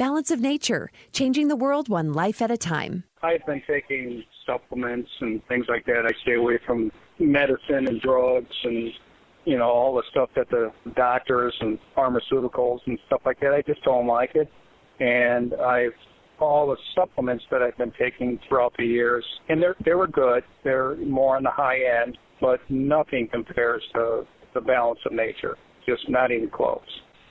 Balance of Nature, changing the world one life at a time. I've been taking supplements and things like that. I stay away from medicine and drugs and you know all the stuff that the doctors and pharmaceuticals and stuff like that. I just don't like it, and I've all the supplements that I've been taking throughout the years, and they're they were good. They're more on the high end, but nothing compares to the balance of nature. Just not even close.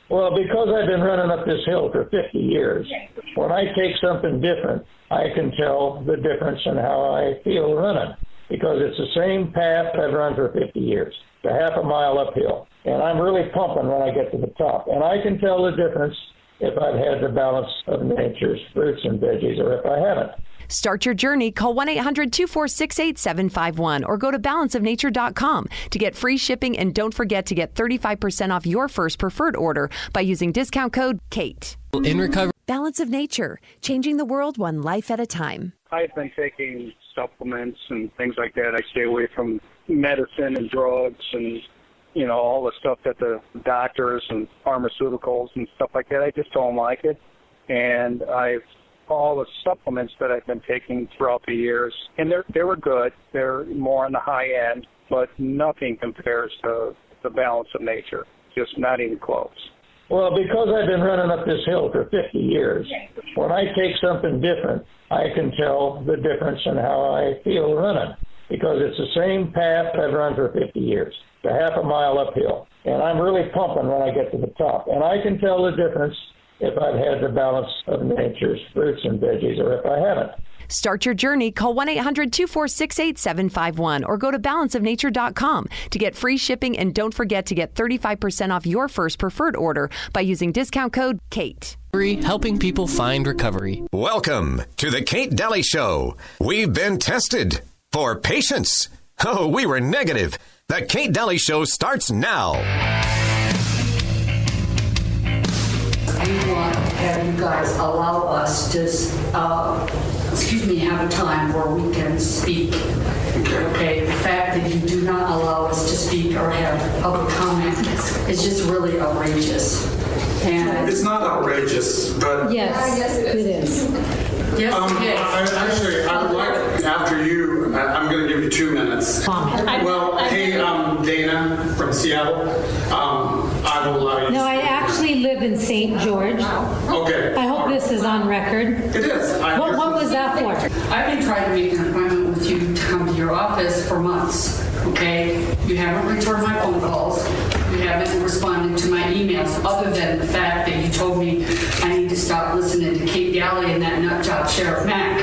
Well, because I've been running up this hill for 50 years, when I take something different, I can tell the difference in how I feel running because it's the same path I've run for 50 years, the half a mile uphill. And I'm really pumping when I get to the top. And I can tell the difference if I've had the balance of nature's fruits and veggies or if I haven't. Start your journey. Call 1 800 246 8751 or go to balanceofnature.com to get free shipping. And don't forget to get 35% off your first preferred order by using discount code KATE. In recovery. Balance of Nature, changing the world one life at a time. I've been taking supplements and things like that. I stay away from medicine and drugs and you know all the stuff that the doctors and pharmaceuticals and stuff like that. I just don't like it, and I've all the supplements that I've been taking throughout the years, and they're they were good. They're more on the high end, but nothing compares to the balance of nature. Just not even close. Well, because I've been running up this hill for 50 years, when I take something different, I can tell the difference in how I feel running because it's the same path I've run for 50 years, the half a mile uphill. And I'm really pumping when I get to the top. And I can tell the difference if I've had the balance of nature's fruits and veggies or if I haven't. Start your journey. Call 1 800 246 8751 or go to balanceofnature.com to get free shipping. And don't forget to get 35% off your first preferred order by using discount code KATE. Helping people find recovery. Welcome to the Kate Dalley Show. We've been tested for patience. Oh, we were negative. The Kate Dalley Show starts now. We want to have you guys allow us to, uh, excuse me, have a time where we can speak. Okay, the fact that you do not allow us to speak or have public comment is just really outrageous. And It's not outrageous, but Yes, it is. yes, um, it I, actually, I would like, after you, I- I'm going to give you two minutes. Well, hey, um, Dana from Seattle, um, I will allow you. No, to I speak. actually live in St. George. Okay. I hope this is on record. It is. I- What, what was that for? I've been trying to make an appointment with you to come to your office for months, okay? You haven't returned my phone calls. You haven't responded to my emails, other than the fact that you told me I need to stop listening to Kate Dalley and that nut job Sheriff Mack.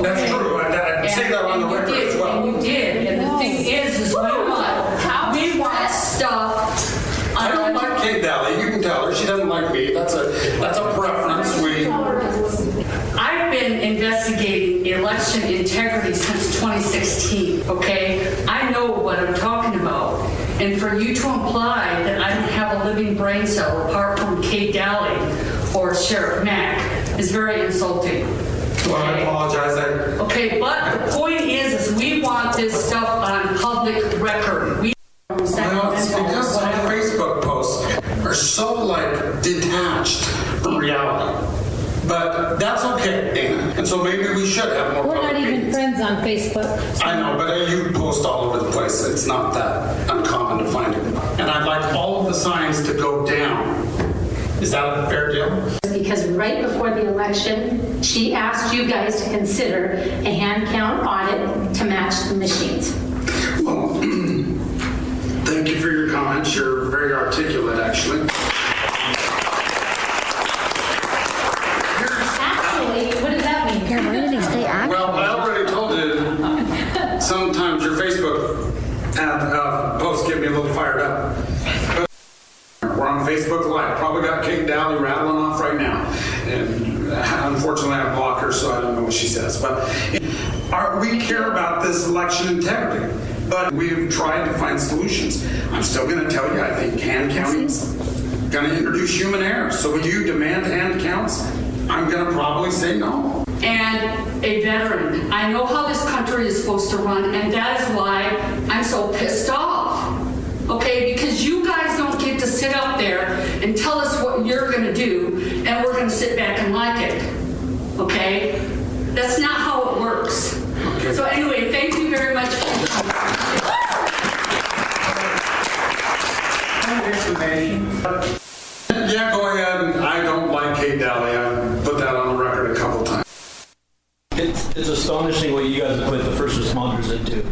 That's okay? true. I- I say And- that on the and you record did, as well. And you did, and the thing is, is we want, we want stuff. I don't on- like Kate Dalley. You can tell her she doesn't like me. That's a that's a preference. We I've been investigating election integrity since 2016, okay? I know what I'm talking about. And for you to imply that I don't have a living brain cell apart from Kate Dalley or Sheriff Mack is very insulting. well, I okay? apologize. I, Okay, but the point is, is we want this stuff on public record. We Well, it's because some Facebook posts are so like detached from reality. But that's okay, Dana. And so maybe we should have more. We're not public even meetings. Facebook. I know, but you post all over the place. It's not that uncommon to find it. And I'd like all of the signs to go down. Is that a fair deal? because right before the election, she asked you guys to consider a hand count audit to match the machines. Well, thank you for your comments. You're very articulate. Actually, what does that mean? Well, I already told you, sometimes your Ad, uh, posts get me a little fired up. But we're on Facebook Live. Probably got Kate Dalley rattling off right now. And uh, unfortunately, I block her, so I don't know what she says. But our, we care about this election integrity. But we've tried to find solutions. I'm still going to tell you, I think hand counting's going to introduce human error. So when you demand hand counts? I'm going to probably say no. and a veteran. I know how this country is supposed to run, and that is why I'm so pissed off. Okay, because you guys don't get get to sit up there and tell us what you're going to do, and we're going to sit back and like it. Okay? That's not how it works. So anyway, thank you very much for your time. Yeah, go ahead. I don't like Kate Dalley. I put that on the record a couple times. It's, astonishing what you guys have put the first responders into.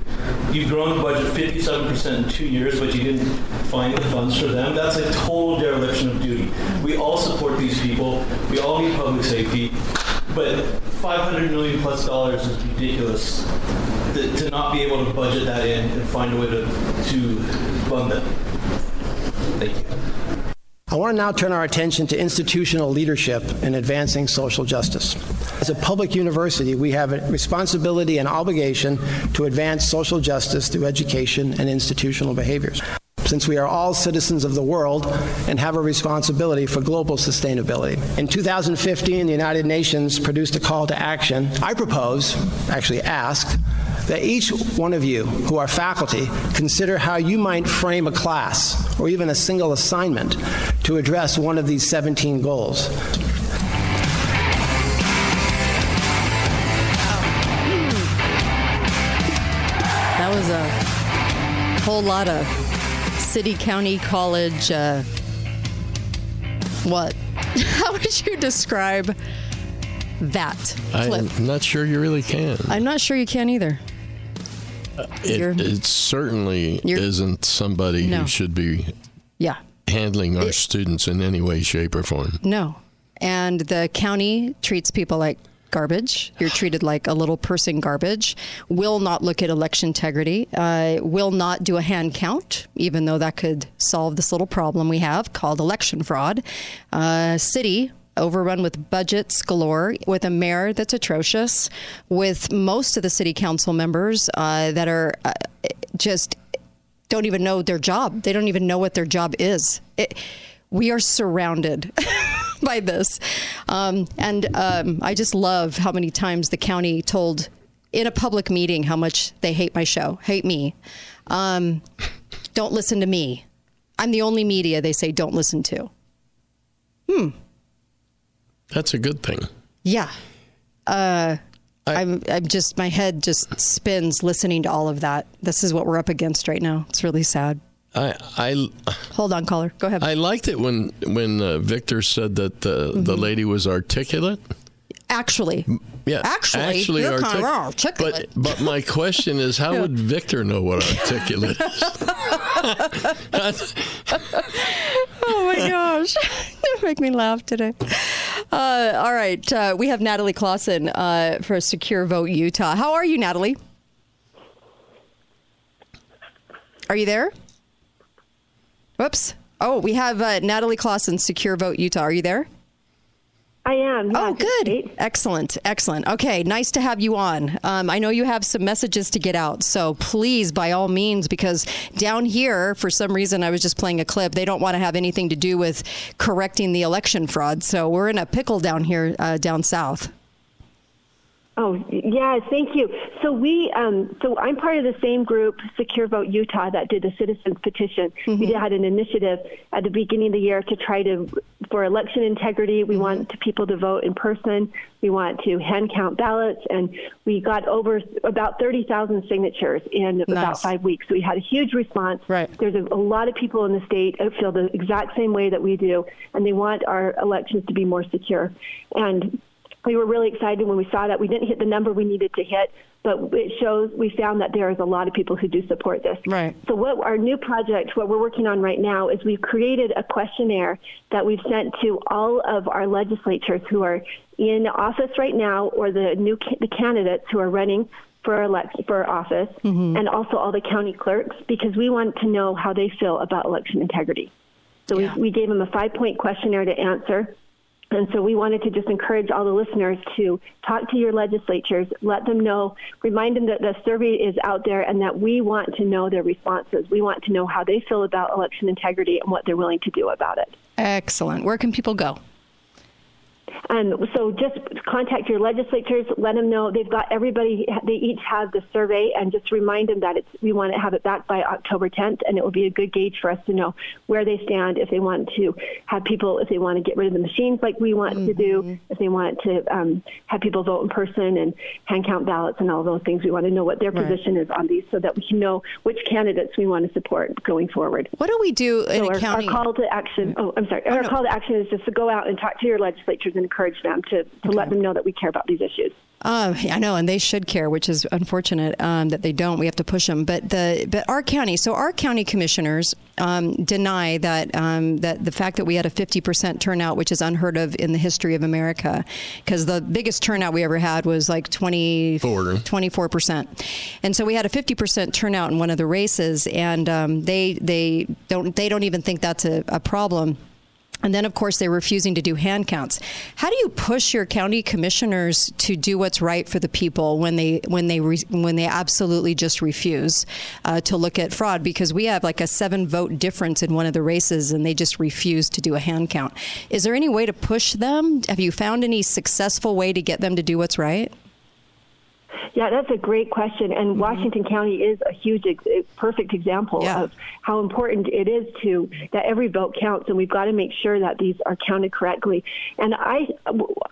You've grown the budget 57% in two years, but you didn't find the funds for them. That's a total dereliction of duty. We all support these people. We all need public safety. But 500 million plus dollars is ridiculous to, to not be able to budget that in and find a way to, to fund them. Thank you. I want to now turn our attention to institutional leadership in advancing social justice. As a public university, we have a responsibility and obligation to advance social justice through education and institutional behaviors. Since we are all citizens of the world and have a responsibility for global sustainability. In 2015, the United Nations produced a call to action. I propose, actually ask, that each one of you who are faculty consider how you might frame a class or even a single assignment to address one of these 17 goals. That was a whole lot of city, county, college. Uh, what? How would you describe that clip? I'm not sure you really can. I'm not sure you can either. You're- It, it certainly isn't somebody No. who should be Yeah. handling our students in any way, shape, or form. No. And the county treats people like garbage. You're treated like a little person garbage. Will not look at election integrity. Uh, will not do a hand count, even though that could solve this little problem we have called election fraud. Uh, city overrun with budgets galore, with a mayor that's atrocious, with most of the city council members uh, that are uh, just don't even know their job. They don't even know what their job is. It, we are surrounded by this. Um, and um, I just love how many times the county told in a public meeting how much they hate my show, hate me. Um, don't listen to me. I'm the only media they say don't listen to. Hmm. That's a good thing. Yeah. Uh, I'm, I'm just, my head just spins listening to all of that. This is what we're up against right now. It's really sad. I, I, Hold on, caller. Go ahead. I liked it when when uh, Victor said that the the Mhm. lady was articulate. Actually, Yeah, Actually, you're kind of articulate. But but my question is, how would Victor know what articulate is? oh my gosh. that make me laugh today. Uh, all right. Uh, we have Natalie Clausen uh, for Secure Vote Utah. How are you, Natalie? Are you there? Whoops. Oh, we have uh, Natalie Clausen, Secure Vote Utah. Are you there? I am. oh, good. Excellent. Excellent. Okay. Nice to have you on. Um, I know you have some messages to get out. So please, by all means, because down here, for some reason, I was just playing a clip. They don't want to have anything to do with correcting the election fraud. So we're in a pickle down here, uh, down south. Oh, yeah, thank you. So we, um, so I'm part of the same group, Secure Vote Utah, that did the citizens petition. We had an initiative at the beginning of the year to try to, for election integrity, we want people to vote in person. We want to hand count ballots, and we got over about 30,000 signatures in about five weeks. So we had a huge response. Right. There's a, a lot of people in the state that feel the exact same way that we do, and they want our elections to be more secure. And we were really excited when we saw that. We didn't hit the number we needed to hit, but it shows we found that there is a lot of people who do support this. Right. So what our new project, what we're working on right now, is we've created a questionnaire that we've sent to all of our legislatures who are in office right now, or the new ca- the candidates who are running for elect for office, mm-hmm. and also all the county clerks, because we want to know how they feel about election integrity. So we, we gave them a five point questionnaire to answer. And so we wanted to just encourage all the listeners to talk to your legislatures, let them know, remind them that the survey is out there and that we want to know their responses. We want to know how they feel about election integrity and what they're willing to do about it. Excellent. Where can people go? And so just contact your legislators, let them know they've got everybody, they each have the survey, and just remind them that it's, we want to have it back by October 10th, and it will be a good gauge for us to know where they stand, if they want to have people, if they want to get rid of the machines like we want to do, if they want to um, have people vote in person and hand count ballots and all those things. We want to know what their Right. position is on these so that we can know which candidates we want to support going forward. What do we do in so our, county? Our call to action. Oh, I'm sorry. our call to action is just to go out and talk to your legislatures and encourage them to, to let them know that we care about these issues. Um, I know, and they should care, which is unfortunate um, that they don't. We have to push them. But the but our county, so our county commissioners um, deny that um, that the fact that we had a 50 percent turnout, which is unheard of in the history of America, because the biggest turnout we ever had was like 24 percent, and so we had a 50 percent turnout in one of the races, and um, they they don't they don't even think that's a, a problem. And then, of course, they're refusing to do hand counts. How do you push your county commissioners to do what's right for the people when they when they re, when they absolutely just refuse uh, to look at fraud? Because we have like a seven vote difference in one of the races, and they just refuse to do a hand count. Is there any way to push them? Have you found any successful way to get them to do what's right? Yeah, that's a great question. And Mm-hmm. Washington County is a huge, ex- perfect example of how important it is to that every vote counts, and we've got to make sure that these are counted correctly. And I,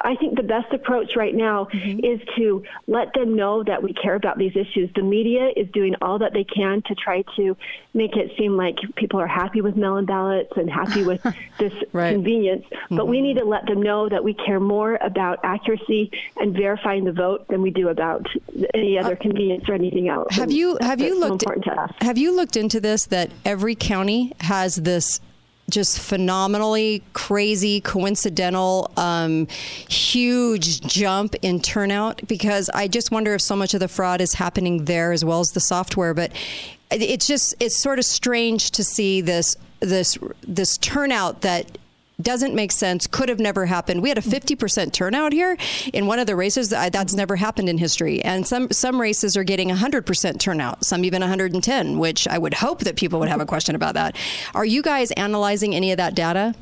I think the best approach right now Mm-hmm. is to let them know that we care about these issues. The media is doing all that they can to try to make it seem like people are happy with mail-in ballots and happy with this convenience. But we Mm-hmm. need to let them know that we care more about accuracy and verifying the vote than we do about any other convenience or anything else. Uh, Have And you have you looked us. have you looked into this that every county has this just phenomenally crazy coincidental um, huge jump in turnout because I just wonder if so much of the fraud is happening there as well as the software but it's just it's sort of strange to see this this this turnout that doesn't make sense could have never happened. We had a mm. 50% turnout here in one of the races. That's mm-hmm. never happened in history. And some some races are getting 100% turnout some even 110 which i would hope that people would have a question about that. Are you guys analyzing any of that data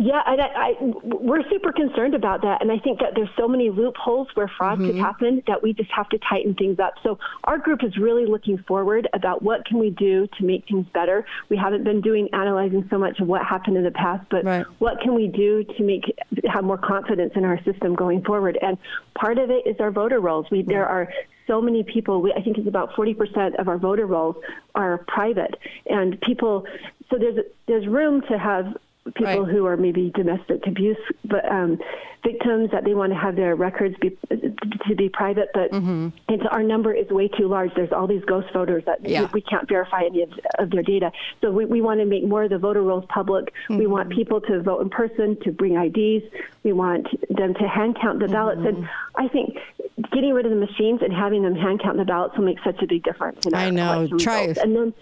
Yeah, I, I, we're super concerned about that, and I think that there's so many loopholes where fraud could mm-hmm. happen that we just have to tighten things up. So our group is really looking forward about what can we do to make things better. We haven't been doing analyzing so much of what happened in the past, but what can we do to make have more confidence in our system going forward? And part of it is our voter rolls. We there are so many people. We, I think it's about 40% of our voter rolls are private, and people. So there's there's room to have people who are maybe domestic abuse but um, victims that they want to have their records be to be private but mm-hmm. it's, our number is way too large. There's all these ghost voters that Yeah. we, we can't verify any of, of their data. So we, we want to make more of the voter rolls public. We mm-hmm. want people to vote in person to bring IDs we want them to hand count the ballots. And mm-hmm. I think getting rid of the machines and having them hand count the ballots will make such a big difference in our I know. Try results. and then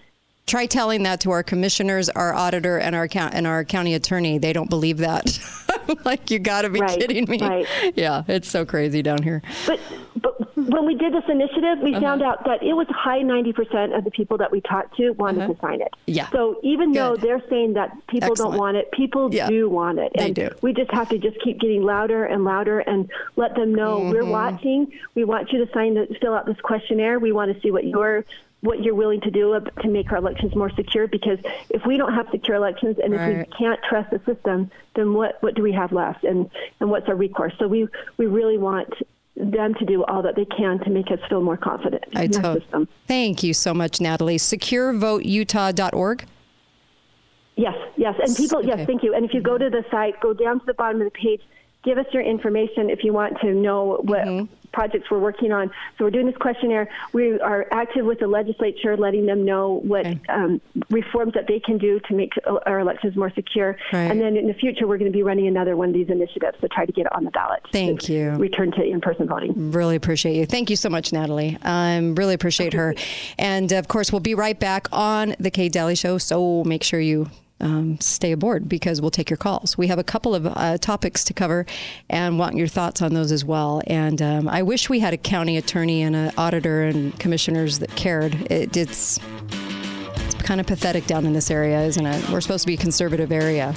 try telling that to our commissioners, our auditor, and our count and our county attorney. They don't believe that. like you got to be Right, kidding me. right. Yeah, it's so crazy down here. But but when we did this initiative, we found out that it was high ninety percent of the people that we talked to wanted to sign it. Yeah. So even though they're saying that people Excellent. don't want it, people Yeah. do want it, They and do. we just have to just keep getting louder and louder and let them know we're Mhm. watching. We want you to sign the fill out this questionnaire. We want to see what your what you're willing to do to make our elections more secure because if we don't have secure elections and if we can't trust the system then what what do we have left and and what's our recourse so we we really want them to do all that they can to make us feel more confident I in our to- system. Thank you so much, Natalie. SecureVoteUtah.org. Yes, yes. And people, yes, thank you. And if you go to the site, go down to the bottom of the page, give us your information if you want to know what mm-hmm. Projects we're working on. So we're doing this questionnaire. We are active with the legislature, letting them know what um, reforms that they can do to make our elections more secure. Right. And then in the future, we're going to be running another one of these initiatives to try to get it on the ballot. Thank you. Return to in-person voting. Really appreciate you. Thank you so much, Natalie. Um, really appreciate her. And of course, we'll be right back on the Kate Dalley Show. So make sure you um, stay aboard because we'll take your calls. We have a couple of uh, topics to cover and want your thoughts on those as well. And um, I wish we had a county attorney and an auditor and commissioners that cared. It, it's it's kind of pathetic down in this area, isn't it? We're supposed to be a conservative area.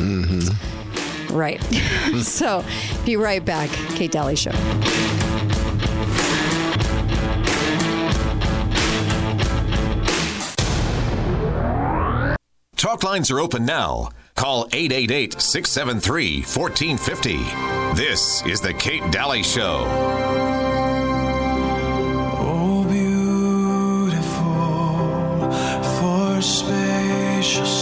Right. so be right back. Kate Dalley Show. Talk lines are open now. Call 888 673 1450. This is The Kate Dalley Show. Oh, beautiful for spacious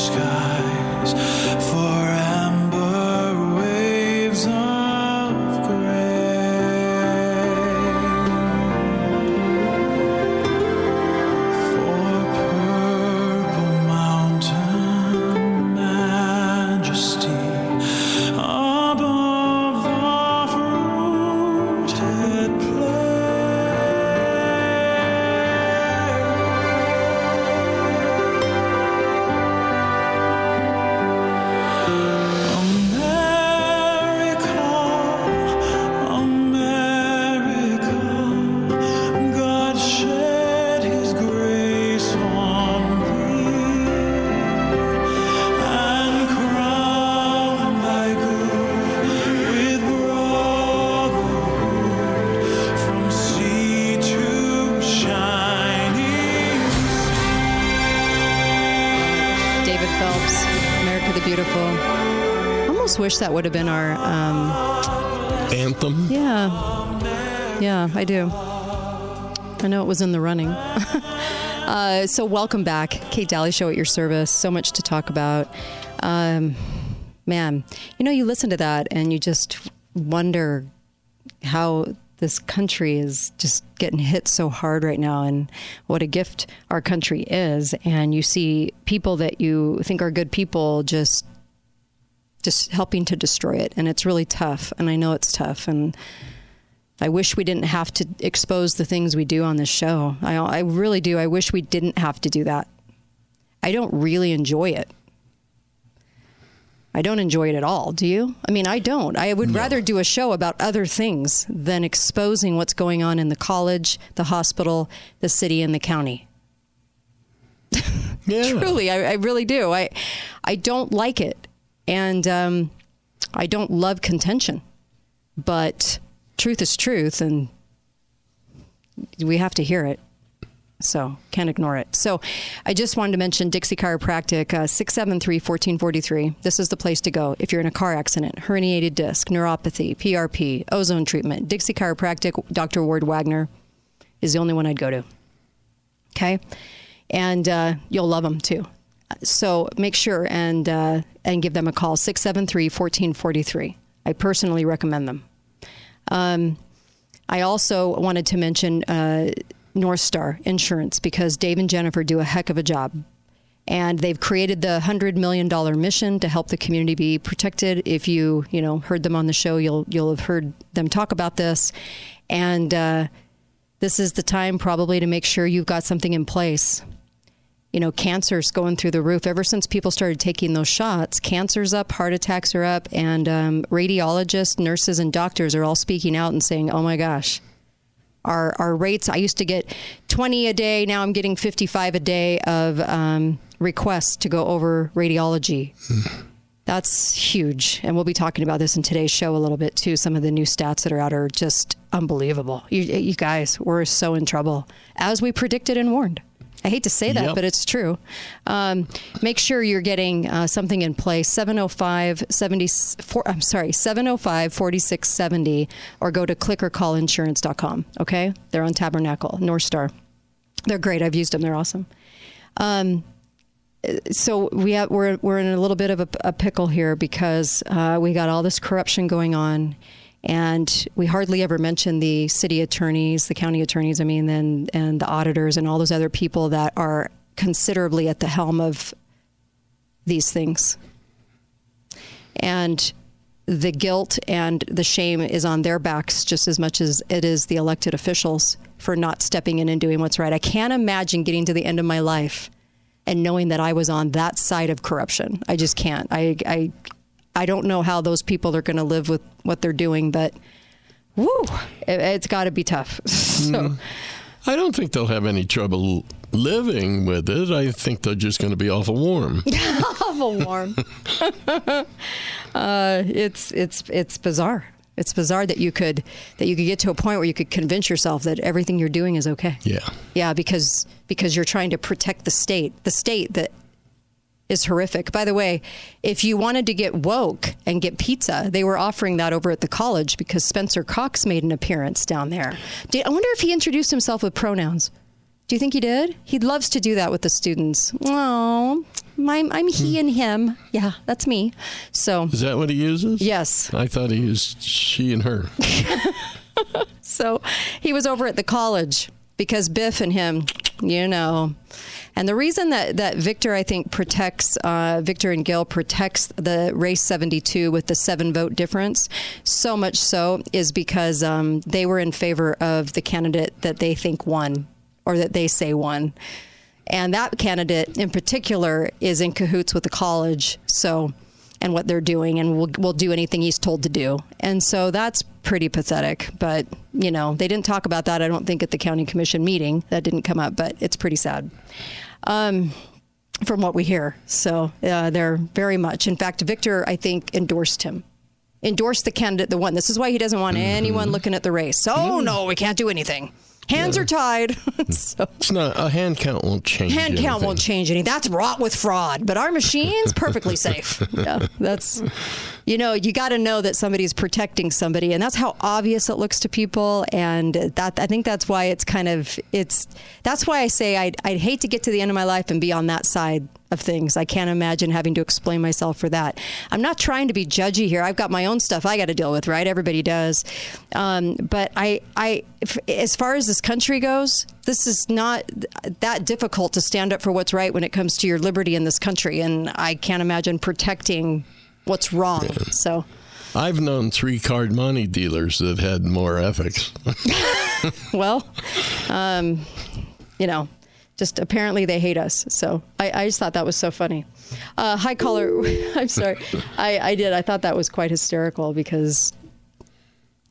wish that would have been our um, anthem. Yeah. Yeah, I do. I know it was in the running. uh, so, welcome back. Kate Dalley Show at your service. So much to talk about. Um, man, you know, you listen to that and you just wonder how this country is just getting hit so hard right now and what a gift our country is. And you see people that you think are good people just just helping to destroy it. And it's really tough. And i know it's tough. And i wish we didn't have to expose the things we do on this show. I, I really do. I wish we didn't have to do that. I don't really enjoy it. I don't enjoy it at all. Do you? I mean i don't. I would rather do a show about other things than exposing what's going on in the college the hospital the city and the county. Yeah. truly I, I really do. I i don't like it and um, I don't love contention, but truth is truth, and we have to hear it. So can't ignore it. So I just wanted to mention Dixie Chiropractic, uh, 673-1443. This is the place to go if you're in a car accident, herniated disc, neuropathy, PRP, ozone treatment. Dixie Chiropractic, Dr. Ward Wagner is the only one I'd go to. Okay? And uh, you'll love them too. So make sure and uh, and give them a call 673-1443. I personally recommend them. Um, I also wanted to mention uh, North Star Insurance because Dave and Jennifer do a heck of a job. And they've created the hundred million dollar mission to help the community be protected. If you you know heard them on the show, you'll you'll have heard them talk about this. And uh, this is the time probably to make sure you've got something in place you know, cancer's going through the roof. Ever since people started taking those shots, cancer's up, heart attacks are up, and um, radiologists, nurses, and doctors are all speaking out and saying, "Oh my gosh, our our rates. I used to get 20 a day. Now I'm getting 55 a day of um, requests to go over radiology." That's huge, and we'll be talking about this in today's show a little bit too. Some of the new stats that are out are just unbelievable. You, you guys, we're so in trouble, as we predicted and warned. I hate to say that, Yep. but it's true. Um, make sure you're getting uh, something in place. 705 74, I'm sorry, 705 4670, or go to clickercallinsurance.com. Okay? They're on Tabernacle, North Star. They're great. I've used them, they're awesome. Um, so we have, we're, we're in a little bit of a, a pickle here because uh, we got all this corruption going on. And we hardly ever mention the city attorneys, the county attorneys, I mean, and, and the auditors and all those other people that are considerably at the helm of these things. And the guilt and the shame is on their backs just as much as it is the elected officials for not stepping in and doing what's right. I can't imagine getting to the end of my life and knowing that I was on that side of corruption. I just can't. I, I, I don't know how those people are going to live with what they're doing, but woo, it, it's got to be tough. so, I don't think they'll have any trouble living with it, I think they're just going to be awful warm. awful warm. uh, it's it's it's bizarre. It's bizarre that you could that you could get to a point where you could convince yourself that everything you're doing is okay. Yeah. Yeah, because because you're trying to protect the state, the state that is horrific. By the way, if you wanted to get woke and get pizza, they were offering that over at the college because Spencer Cox made an appearance down there. Did, I wonder if he introduced himself with pronouns. Do you think he did? He loves to do that with the students. Oh, I'm, I'm he hmm. and him. Yeah, that's me. So Is that what he uses? Yes. I thought he used she and her. so he was over at the college because Biff and him, you know. And the reason that, that Victor, I think, protects, uh, Victor and Gil protects the race 72 with the seven vote difference, so much so, is because um, they were in favor of the candidate that they think won or that they say won. And that candidate in particular is in cahoots with the college. So, and what they're doing, and will will do anything he's told to do. And so that's pretty pathetic. But you know, they didn't talk about that. I don't think at the county commission meeting that didn't come up. But it's pretty sad. Um, from what we hear, so uh, they're very much. In fact, Victor, I think, endorsed him. Endorsed the candidate the one. This is why he doesn't want anyone looking at the race. Oh no, we can't do anything. Hands are tied. so It's not a hand count won't change. hand count won't change any. That's wrought with fraud, but our machine's perfectly safe. Yeah, that's you know you got to know that somebody's protecting somebody, and that's how obvious it looks to people. And that I think that's why it's kind of it's that's why I say I'd, I'd hate to get to the end of my life and be on that side of things. I can't imagine having to explain myself for that. I'm not trying to be judgy here. I've got my own stuff I got to deal with, right? Everybody does. Um, but I, I, if, as far as this country goes, this is not that difficult to stand up for what's right when it comes to your liberty in this country. And I can't imagine protecting what's wrong. So. I've known three card monte dealers that had more ethics. well, um, you know, just apparently they hate us. So I, I just thought that was so funny. Uh, hi, caller. I'm sorry. I, I did. I thought that was quite hysterical because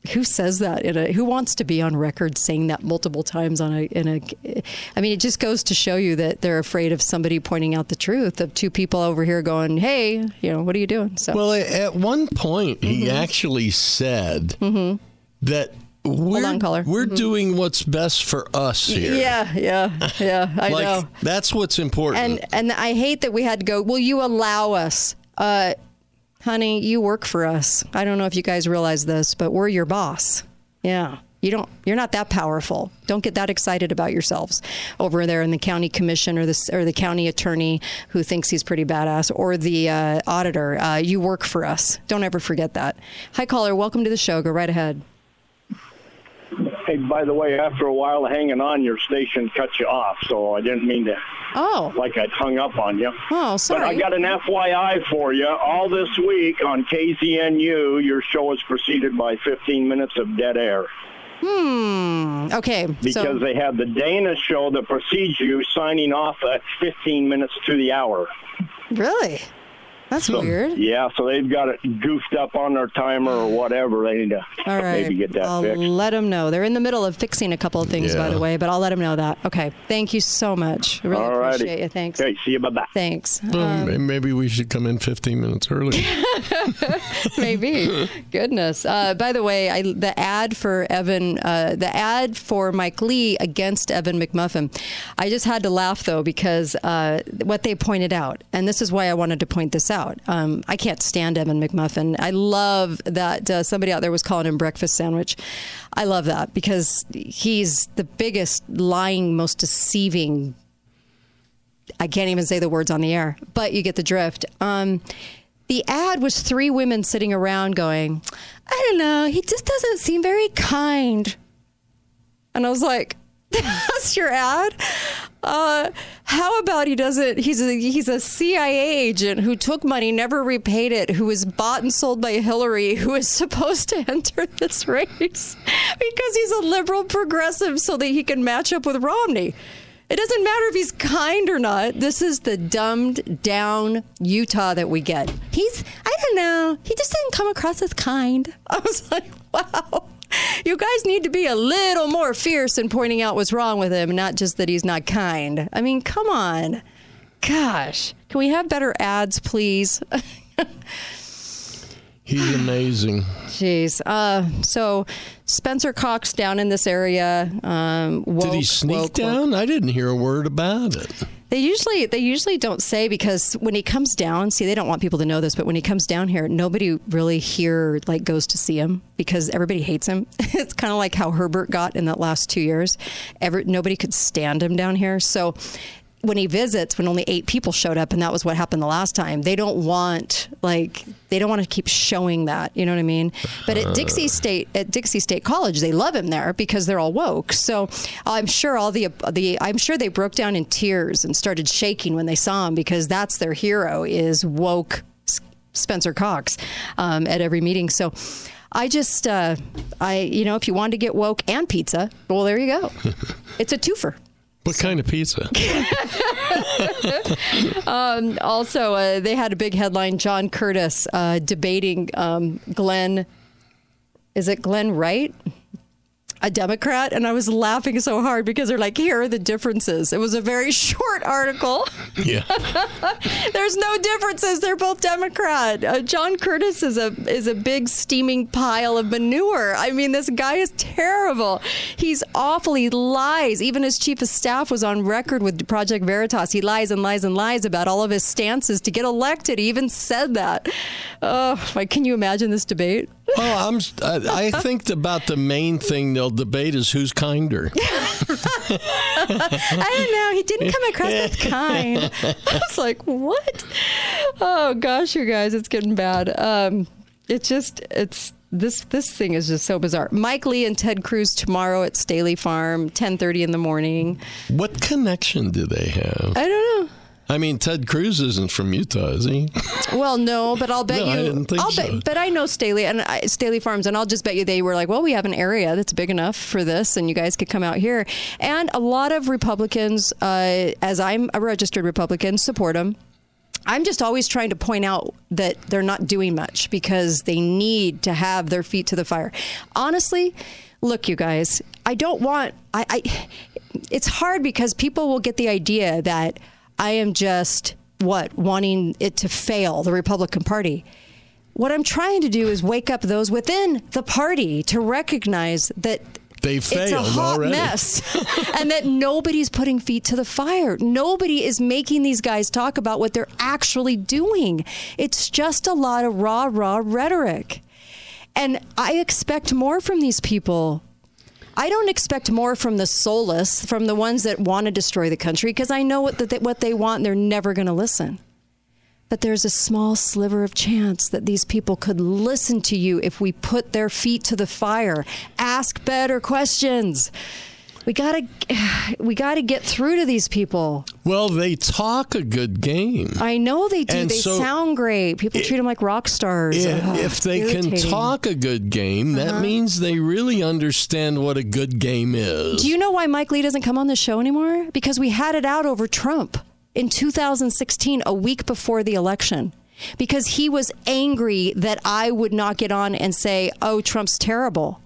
who says that in a who wants to be on record saying that multiple times on a in a I mean it just goes to show you that they're afraid of somebody pointing out the truth of two people over here going hey you know what are you doing so well, at one point, he Mm-hmm. actually said that we're, on, we're Mhm. doing what's best for us here. yeah yeah yeah I like, know That's what's important. And and I hate that we had to go. Will you allow us, uh, honey? You work for us. I don't know if you guys realize this, but we're your boss. Yeah. You don't. You're not that powerful. Don't get that excited about yourselves over there in the county commission or the or the county attorney who thinks he's pretty badass or the uh, auditor. Uh, you work for us. Don't ever forget that. Hi, caller. Welcome to the show. Go right ahead. Hey, by the way, after a while of hanging on, your station cut you off, so I didn't mean to. Oh. Like I'd hung up on you. Oh, sorry. But I got an FYI for you. All this week on KZNU, your show is preceded by 15 minutes of dead air. Hmm. Okay. Because so, they have the Dana show that precedes you signing off at 15 minutes to the hour. really, that's weird. Yeah, so they've got it goofed up on their timer or whatever. They need to All right. maybe get that I'll fixed. let them know. They're in the middle of fixing a couple of things, by the way, but I'll let them know that. Okay. Thank you so much. I really All righty. appreciate you. Thanks. Okay, see you. Bye bye. Thanks. Well, Um, maybe we should come in 15 minutes early. Maybe. Goodness. Uh, by the way, I, the ad for Evan, uh, the ad for Mike Lee against Evan McMuffin, I just had to laugh though because uh, what they pointed out, and this is why I wanted to point this out. Um, I can't stand Evan McMuffin. I love that uh, somebody out there was calling him breakfast sandwich. I love that because he's the biggest lying, most deceiving I can't even say the words on the air, but you get the drift. Um, the ad was three women sitting around going, I don't know, he just doesn't seem very kind. And I was like, that's your ad? Uh, how about he doesn't? He's a he's a CIA agent who took money, never repaid it, who was bought and sold by Hillary, who is supposed to enter this race because he's a liberal progressive, so that he can match up with Romney. It doesn't matter if he's kind or not. This is the dumbed down Utah that we get. He's, I don't know, he just didn't come across as kind. I was like, wow. You guys need to be a little more fierce in pointing out what's wrong with him, not just that he's not kind. I mean, come on. Gosh, can we have better ads, please? He's amazing. Jeez. Uh, so Spencer Cox down in this area. Um, woke, Did he sneak woke, woke. down? I didn't hear a word about it. They usually they usually don't say because when he comes down, see they don't want people to know this, but when he comes down here, nobody really here like goes to see him because everybody hates him. it's kind of like how Herbert got in that last two years. Ever nobody could stand him down here. So when he visits, when only eight people showed up, and that was what happened the last time, they don't want like they don't want to keep showing that. You know what I mean? But at Dixie State, at Dixie State College, they love him there because they're all woke. So I'm sure all the the I'm sure they broke down in tears and started shaking when they saw him because that's their hero is woke Spencer Cox um, at every meeting. So. I just, uh, I, you know, if you wanted to get woke and pizza, well, there you go. It's a twofer. What kind of pizza? um, also, uh, they had a big headline: John Curtis uh, debating um, Glenn. Is it Glenn Wright? A Democrat, and I was laughing so hard because they're like, "Here are the differences." It was a very short article. Yeah. There's no differences. They're both Democrat. Uh, John Curtis is a is a big steaming pile of manure. I mean, this guy is terrible. He's awful. He lies. Even his chief of staff was on record with Project Veritas. He lies and lies and lies about all of his stances to get elected. He even said that. Oh, like, can you imagine this debate? Oh, I'm. I, I think about the main thing debate is who's kinder. I don't know. He didn't come across as kind. I was like, what? Oh gosh, you guys, it's getting bad. Um, it's just, it's this this thing is just so bizarre. Mike Lee and Ted Cruz tomorrow at Staheli Farm, ten thirty in the morning. What connection do they have? I don't know. I mean, Ted Cruz isn't from Utah, is he? Well, no, but I'll bet you. No, I you. didn't think will so. bet, but I know Staheli and I, Staheli Farms, and I'll just bet you they were like, well, we have an area that's big enough for this, and you guys could come out here. And a lot of Republicans, uh, as I'm a registered Republican, support them. I'm just always trying to point out that they're not doing much because they need to have their feet to the fire. Honestly, look, you guys, I don't want. I, I it's hard because people will get the idea that I am just what wanting it to fail the Republican Party. What I'm trying to do is wake up those within the party to recognize that They it's a failed hot already. mess and that nobody's putting feet to the fire. Nobody is making these guys talk about what they're actually doing. It's just a lot of rah rah rhetoric. And I expect more from these people. I don't expect more from the soulless, from the ones that want to destroy the country, because I know what, the, what they want and they're never going to listen. But there's a small sliver of chance that these people could listen to you if we put their feet to the fire, ask better questions. We gotta, we gotta get through to these people. Well, they talk a good game. I know they do. And they so- sound great. People treat them like rock stars. If, Ugh, if they can talk a good game, that Uh-huh. means they really understand what a good game is. Do you know why Mike Lee doesn't come on the show anymore? Because we had it out over Trump in 2016, a week before the election. Because he was angry that I would not get on and say, oh, Trump's terrible.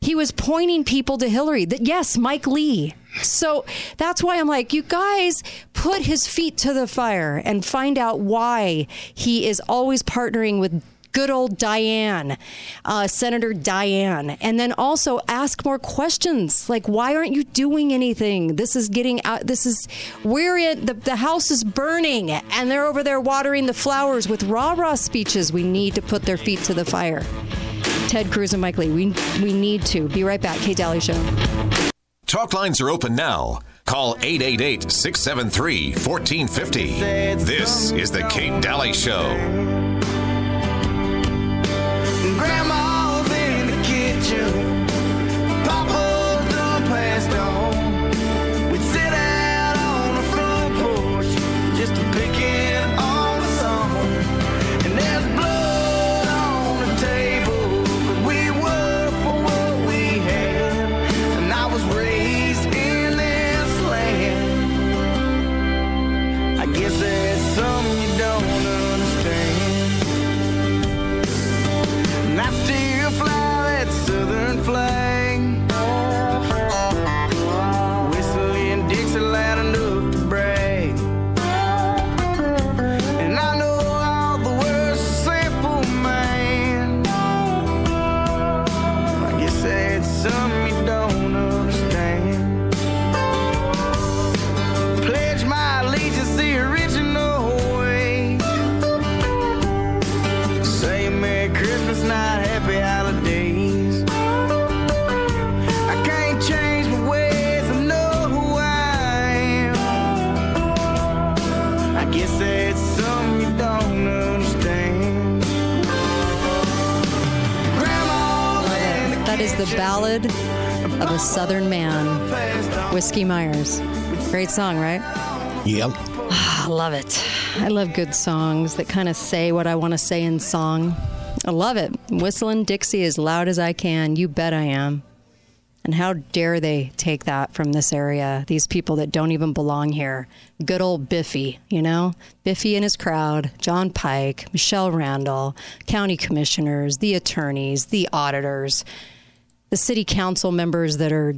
He was pointing people to Hillary. That yes, Mike Lee. So that's why I'm like, you guys put his feet to the fire and find out why he is always partnering with good old Diane, uh, Senator Diane, and then also ask more questions like, why aren't you doing anything? This is getting out. This is we're in the the house is burning, and they're over there watering the flowers with rah rah speeches. We need to put their feet to the fire. Ted Cruz and Mike Lee. We we need to be right back. Kate Dalley Show. Talk lines are open now. Call 888 673 1450. This is The Kate Dalley Show. Grandma's Whiskey Myers. Great song, right? Yep. I love it. I love good songs that kind of say what I want to say in song. I love it. Whistling Dixie as loud as I can. You bet I am. And how dare they take that from this area? These people that don't even belong here. Good old Biffy, you know? Biffy and his crowd, Jon Pike, Michele Randall, county commissioners, the attorneys, the auditors, the city council members that are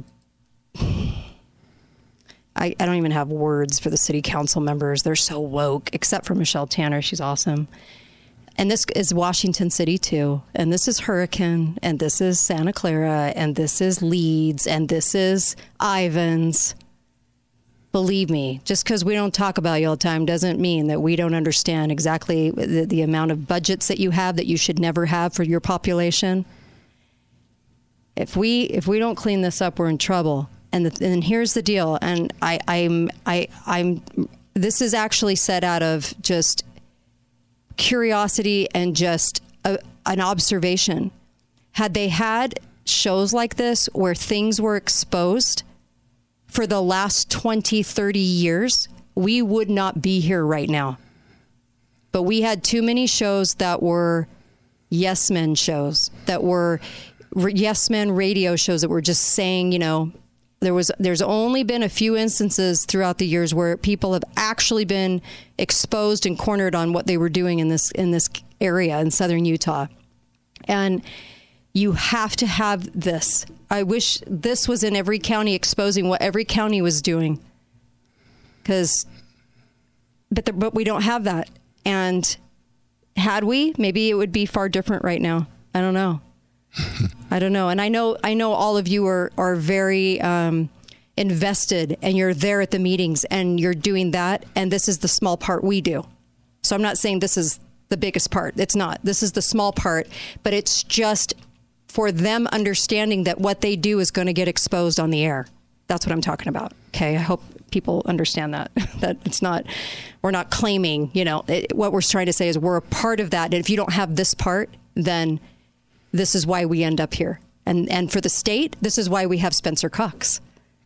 I, I don't even have words for the city council members. They're so woke, except for Michelle Tanner. She's awesome. And this is Washington City, too. And this is Hurricane, and this is Santa Clara, and this is Leeds, and this is Ivins. Believe me, just because we don't talk about you all the time doesn't mean that we don't understand exactly the, the amount of budgets that you have that you should never have for your population. If we if we don't clean this up, we're in trouble. And the, and here's the deal. And I I'm I I'm this is actually set out of just curiosity and just a, an observation. Had they had shows like this where things were exposed for the last 20, 30 years, we would not be here right now. But we had too many shows that were yes men shows, that were yes men radio shows that were just saying, you know, there was there's only been a few instances throughout the years where people have actually been exposed and cornered on what they were doing in this in this area in southern Utah. And you have to have this. I wish this was in every county exposing what every county was doing. Cuz but the, but we don't have that. And had we, maybe it would be far different right now. I don't know. I don't know. And I know I know all of you are are very um, invested and you're there at the meetings and you're doing that and this is the small part we do. So I'm not saying this is the biggest part. It's not. This is the small part, but it's just for them understanding that what they do is going to get exposed on the air. That's what I'm talking about. Okay? I hope people understand that that it's not we're not claiming, you know, it, what we're trying to say is we're a part of that and if you don't have this part, then this is why we end up here. And and for the state, this is why we have Spencer Cox.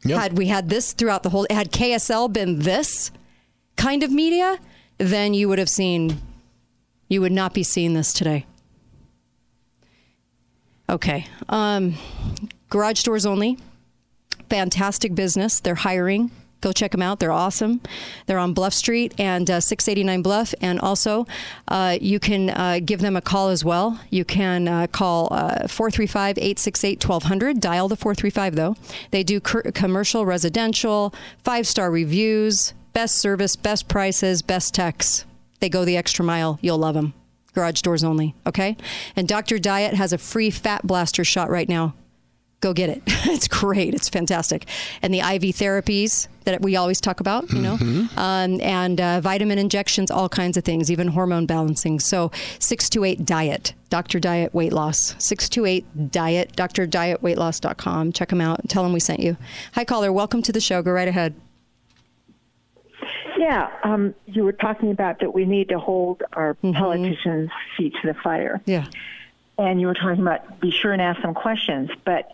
Had we had this throughout the whole, had KSL been this kind of media, then you would have seen, you would not be seeing this today. Okay. Um, garage doors only. Fantastic business. They're hiring. Go check them out. They're awesome. They're on Bluff Street and uh, 689 Bluff. And also, uh, you can uh, give them a call as well. You can uh, call 435 868 1200. Dial the 435, though. They do cur- commercial, residential, five star reviews, best service, best prices, best techs. They go the extra mile. You'll love them. Garage doors only. Okay. And Dr. Diet has a free fat blaster shot right now go get it. it's great. It's fantastic. And the IV therapies that we always talk about, you know, um, and uh, vitamin injections, all kinds of things, even hormone balancing. So 628 Diet, Dr. Diet Weight Loss, 628 Diet, Dr. Diet Weight drdietweightloss.com. Check them out tell them we sent you. Hi, caller. Welcome to the show. Go right ahead. Yeah, um, you were talking about that we need to hold our politicians' feet to the fire. Yeah. And you were talking about be sure and ask them questions. But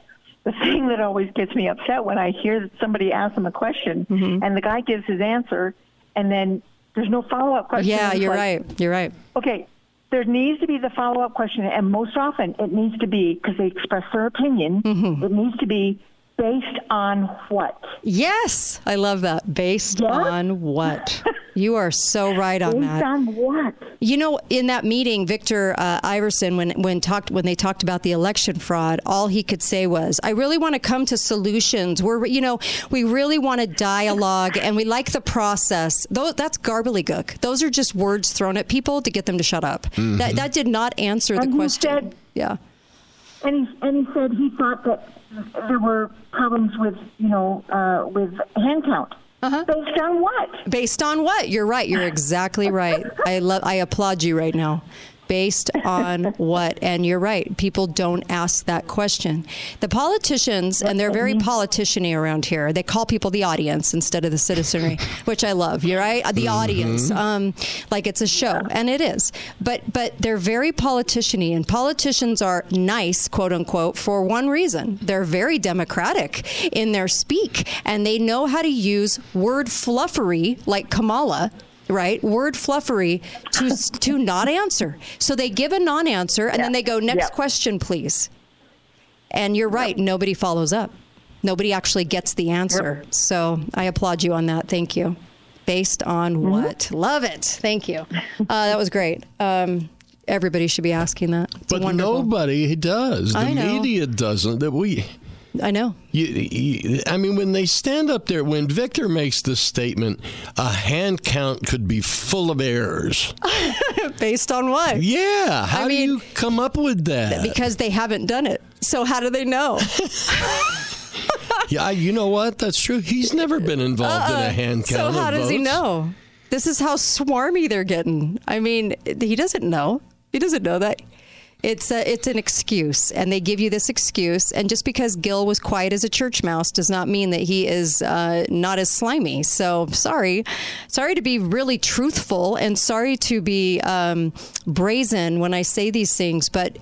the thing that always gets me upset when I hear that somebody asks them a question and the guy gives his answer and then there's no follow up question. Yeah, you're like, right. You're right. Okay, there needs to be the follow up question, and most often it needs to be because they express their opinion. Mm-hmm. It needs to be based on what? Yes, I love that. Based on what? You are so right on Based that. on what? You know, in that meeting, Victor uh, Iverson, when when talked when they talked about the election fraud, all he could say was, "I really want to come to solutions. We're you know we really want a dialogue and we like the process." Though that's garbledygook. Those are just words thrown at people to get them to shut up. That that did not answer the question. yeah. And he and he said he thought that there were problems with you know uh, with hand count. Uh-huh. Based on what? Based on what? You're right. You're exactly right. I love. I applaud you right now. Based on what? And you're right. People don't ask that question. The politicians, and they're very politiciany around here. They call people the audience instead of the citizenry, which I love. You're right. The audience, um, like it's a show, and it is. But but they're very politiciany, and politicians are nice, quote unquote, for one reason. They're very democratic in their speak, and they know how to use word fluffery like Kamala right? Word fluffery to to not answer. So they give a non-answer and then they go next Yeah. question please. And you're right, nobody follows up. Nobody actually gets the answer. So I applaud you on that. Thank you. Based on Mm-hmm. what? Love it. Thank you. Uh, that was great. Um, everybody should be asking that. It's But wonderful. nobody does. The I know. media doesn't. That we. I know. You, you, I mean, when they stand up there, when Victor makes this statement, a hand count could be full of errors. Based on what? Yeah. How do you come up with that? Because they haven't done it. So how do they know? yeah, you know what? That's true. He's never been involved in a uh-uh. hand count. Uh-uh. So how does he know? This is how swarmy they're getting. I mean, he doesn't know. He doesn't know that. It's a, it's an excuse, and they give you this excuse. And just because Gil was quiet as a church mouse does not mean that he is uh, not as slimy. So sorry, sorry to be really truthful, and sorry to be um, brazen when I say these things. But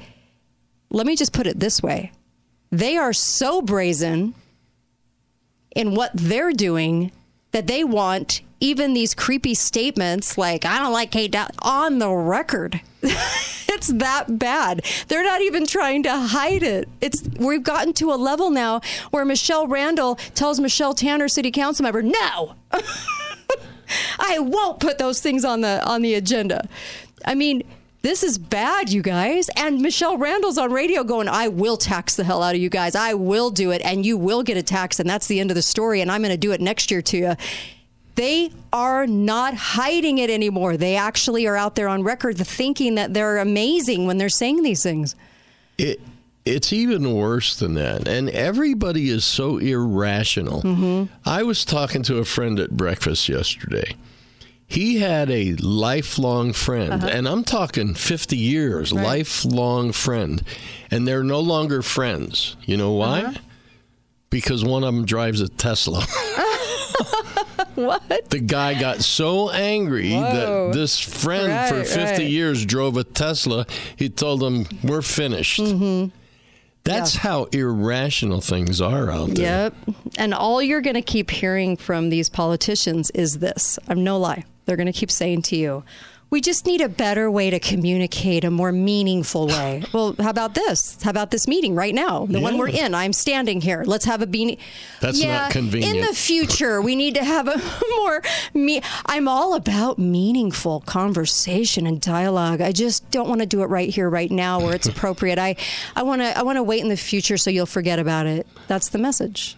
let me just put it this way: they are so brazen in what they're doing that they want even these creepy statements like I don't like Kate Dow on the record. it's that bad. They're not even trying to hide it. It's we've gotten to a level now where Michele Randall tells Michelle Tanner, city council member, no. I won't put those things on the on the agenda. I mean, this is bad, you guys. And Michele Randall's on radio going, I will tax the hell out of you guys. I will do it, and you will get a tax, and that's the end of the story. And I'm going to do it next year to you. They are not hiding it anymore. They actually are out there on record thinking that they're amazing when they're saying these things. It, it's even worse than that. And everybody is so irrational. Mm-hmm. I was talking to a friend at breakfast yesterday. He had a lifelong friend, Uh-huh. and I'm talking 50 years, lifelong friend. And they're no longer friends. You know why? Uh-huh. Because one of them drives a Tesla. what? The guy got so angry Whoa. that this friend for 50 right. years drove a Tesla. He told him, We're finished. Mm-hmm. That's how irrational things are out there. Yep. And all you're going to keep hearing from these politicians is this. I'm no lie. They're going to keep saying to you, we just need a better way to communicate, a more meaningful way. well, how about this? How about this meeting right now? The one we're in. I'm standing here. Let's have a beanie. That's yeah, not convenient. In the future, we need to have a more me. I'm all about meaningful conversation and dialogue. I just don't want to do it right here, right now, where it's appropriate. I, I want to, I want to wait in the future so you'll forget about it. That's the message.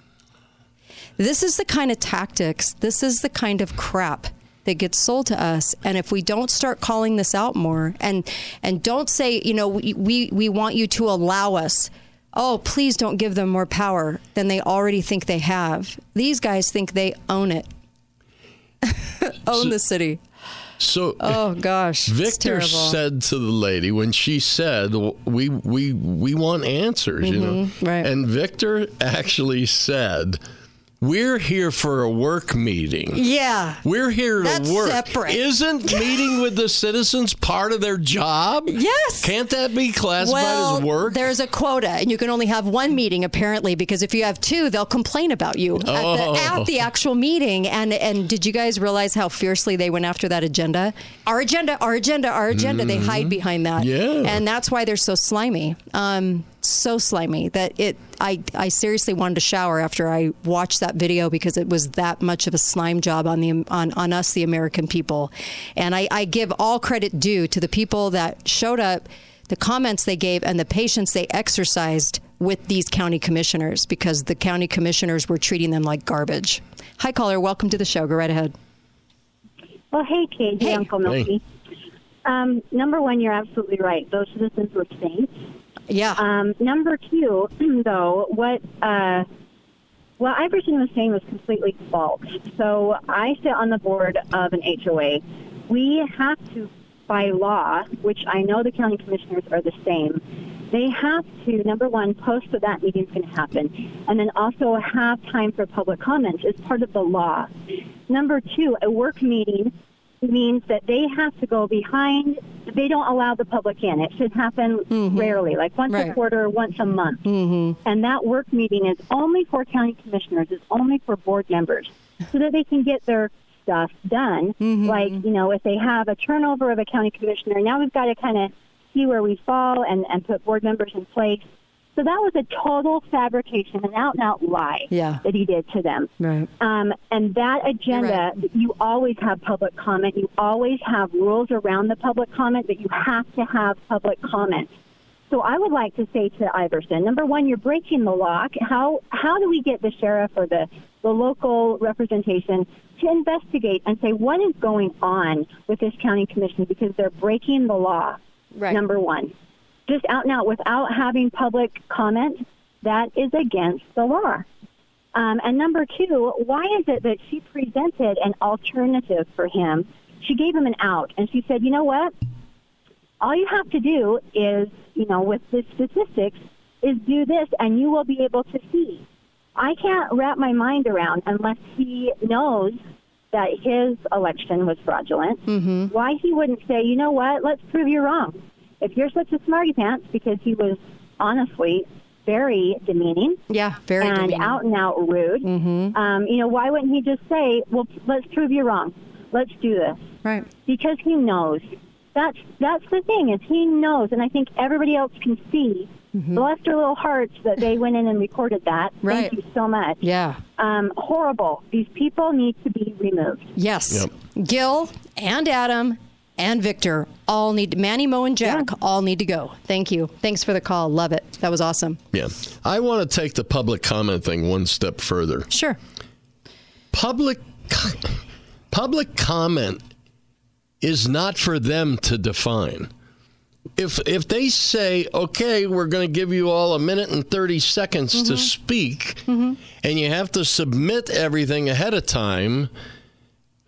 This is the kind of tactics. This is the kind of crap that gets sold to us. And if we don't start calling this out more and and don't say you know we we, we want you to allow us oh please don't give them more power than they already think they have. These guys think they own it. Own the city. So oh gosh Victor said to the lady when she said, "We we we want answers," you know, Mhm, right. and Victor actually said, "We're here for a work meeting." yeah We're here to That's work. separate. Isn't meeting with the citizens part of their job? Yes. Can't that be classified well, as work? There's a quota, and you can only have one meeting apparently because if you have two, they'll complain about you at, Oh. the, at the actual meeting. And and did you guys realize how fiercely they went after that agenda? Our agenda, our agenda, our agenda. They hide behind that, Mm-hmm. Yeah. and that's why they're so slimy. Um, so slimy that it. I I seriously wanted to shower after I watched that video because it was that much of a slime job on the on on us, the American people. And I, I give all credit due to the people that showed up the comments they gave and the patience they exercised with these county commissioners because the county commissioners were treating them like garbage. Hi, caller. Welcome to the show. Go right ahead. Well, hey, Kate. Hey, Uncle Milky. Um, number one, you're absolutely right. Those citizens were saints. Yeah. Um, number two, though, what uh, what Iverson was saying was completely false. So I sit on the board of an HOA. We have to, by law, which I know the county commissioners are the same. They have to number one post that that meeting is going to happen, and then also have time for public comments as part of the law. Number two, a work meeting means that they have to go behind. They don't allow the public in. It should happen rarely, like once a Right. quarter, once a month. Mm-hmm. And that work meeting is only for county commissioners. It's only for board members, so that they can get their stuff done. Like you know, if they have a turnover of a county commissioner, now we've got to kind of see where we fall and and put board members in place. So that was a total fabrication, an out and out lie Yeah. that he did to them. Right. Um, and that agenda, you always have public comment. You always have rules around the public comment that you have to have public comment. So I would like to say to Iverson, number one, you're breaking the law. How how do we get the sheriff or the the local representation to investigate and say what is going on with this county commission because they're breaking the law? Right. Number one, just out and out without having public comment, that is against the law. Um, and number two, why is it that she presented an alternative for him? She gave him an out, and she said, "You know what? All you have to do is, you know, with the statistics, is do this, and you will be able to see." I can't wrap my mind around unless he knows that his election was fraudulent. Mm-hmm. Why he wouldn't say, "You know what? Let's prove you're wrong." If you're such a smarty pants, because he was honestly very demeaning Yeah, very and demeaning. out and out rude. Mm-hmm. Um, you know, why wouldn't he just say, "Well, let's prove you wrong. Let's do this." Right. Because he knows. That's that's the thing is he knows, and I think everybody else can see. Bless their little hearts that they went in and recorded that. Right. Thank you so much. Yeah. Um, horrible. These people need to be removed. Yes. Yep. Gil and Adam and Victor all need Manny, Moe, and Jack all need to go. Thank you. Thanks for the call. Love it. That was awesome. Yeah. I want to take the public comment thing one step further. Sure. Public public comment is not for them to define. If if they say, "Okay, we're going to give you all a minute and 30 seconds to mm-hmm. speak," mm-hmm. and you have to submit everything ahead of time,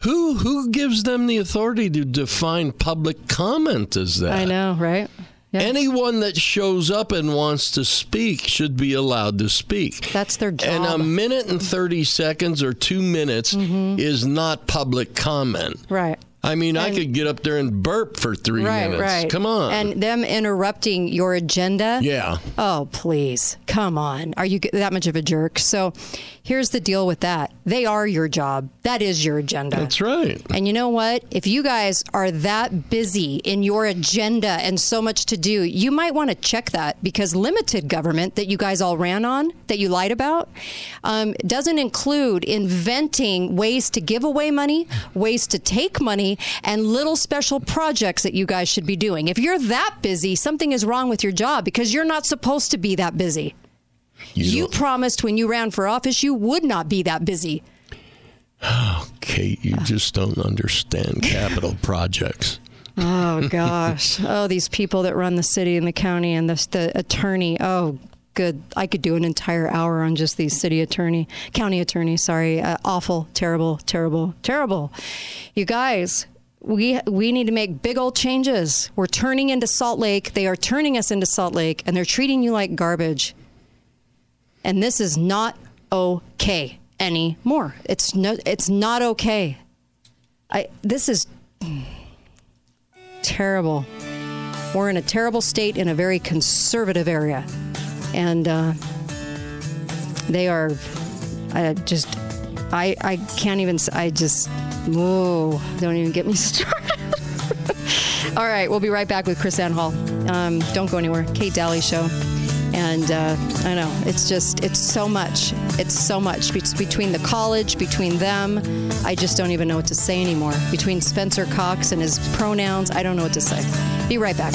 who who gives them the authority to define public comment as that? I know, right? Anyone that shows up and wants to speak should be allowed to speak. That's their job. And a minute and 30 seconds or two minutes mm-hmm. is not public comment. Right. I mean, I could get up there and burp for three right, minutes. right. Come on. And them interrupting your agenda. Yeah. Oh, please. Come on. Are you that much of a jerk? So here's the deal with that. They are your job. That is your agenda. That's right. And you know what? If you guys are that busy in your agenda and so much to do, you might want to check that because limited government that you guys all ran on, that you lied about, um, doesn't include inventing ways to give away money, ways to take money, and little special projects that you guys should be doing. If you're that busy, something is wrong with your job because you're not supposed to be that busy. You, promised when you ran for office you would not be that busy. Oh, Kate, you just don't understand capital projects. Oh gosh. oh, these people that run the city and the county and the, the attorney. Oh, good. I could do an entire hour on just these city attorney, county attorney. Sorry. Uh, awful. Terrible. Terrible. Terrible. You guys. We we need to make big old changes. We're turning into Salt Lake. They are turning us into Salt Lake, and they're treating you like garbage. And this is not okay anymore. It's no. It's not okay. I. This is terrible. We're in a terrible state in a very conservative area. And uh, they are I just, I, I can't even, I just, whoa, don't even get me started. All right, we'll be right back with Chris Ann Hall. Um, don't go anywhere. Kate Dalley Show. And uh, I know, it's just, it's so much. It's so much. Between the college, between them. I just don't even know what to say anymore. Between Spencer Cox and his pronouns, I don't know what to say. Be right back.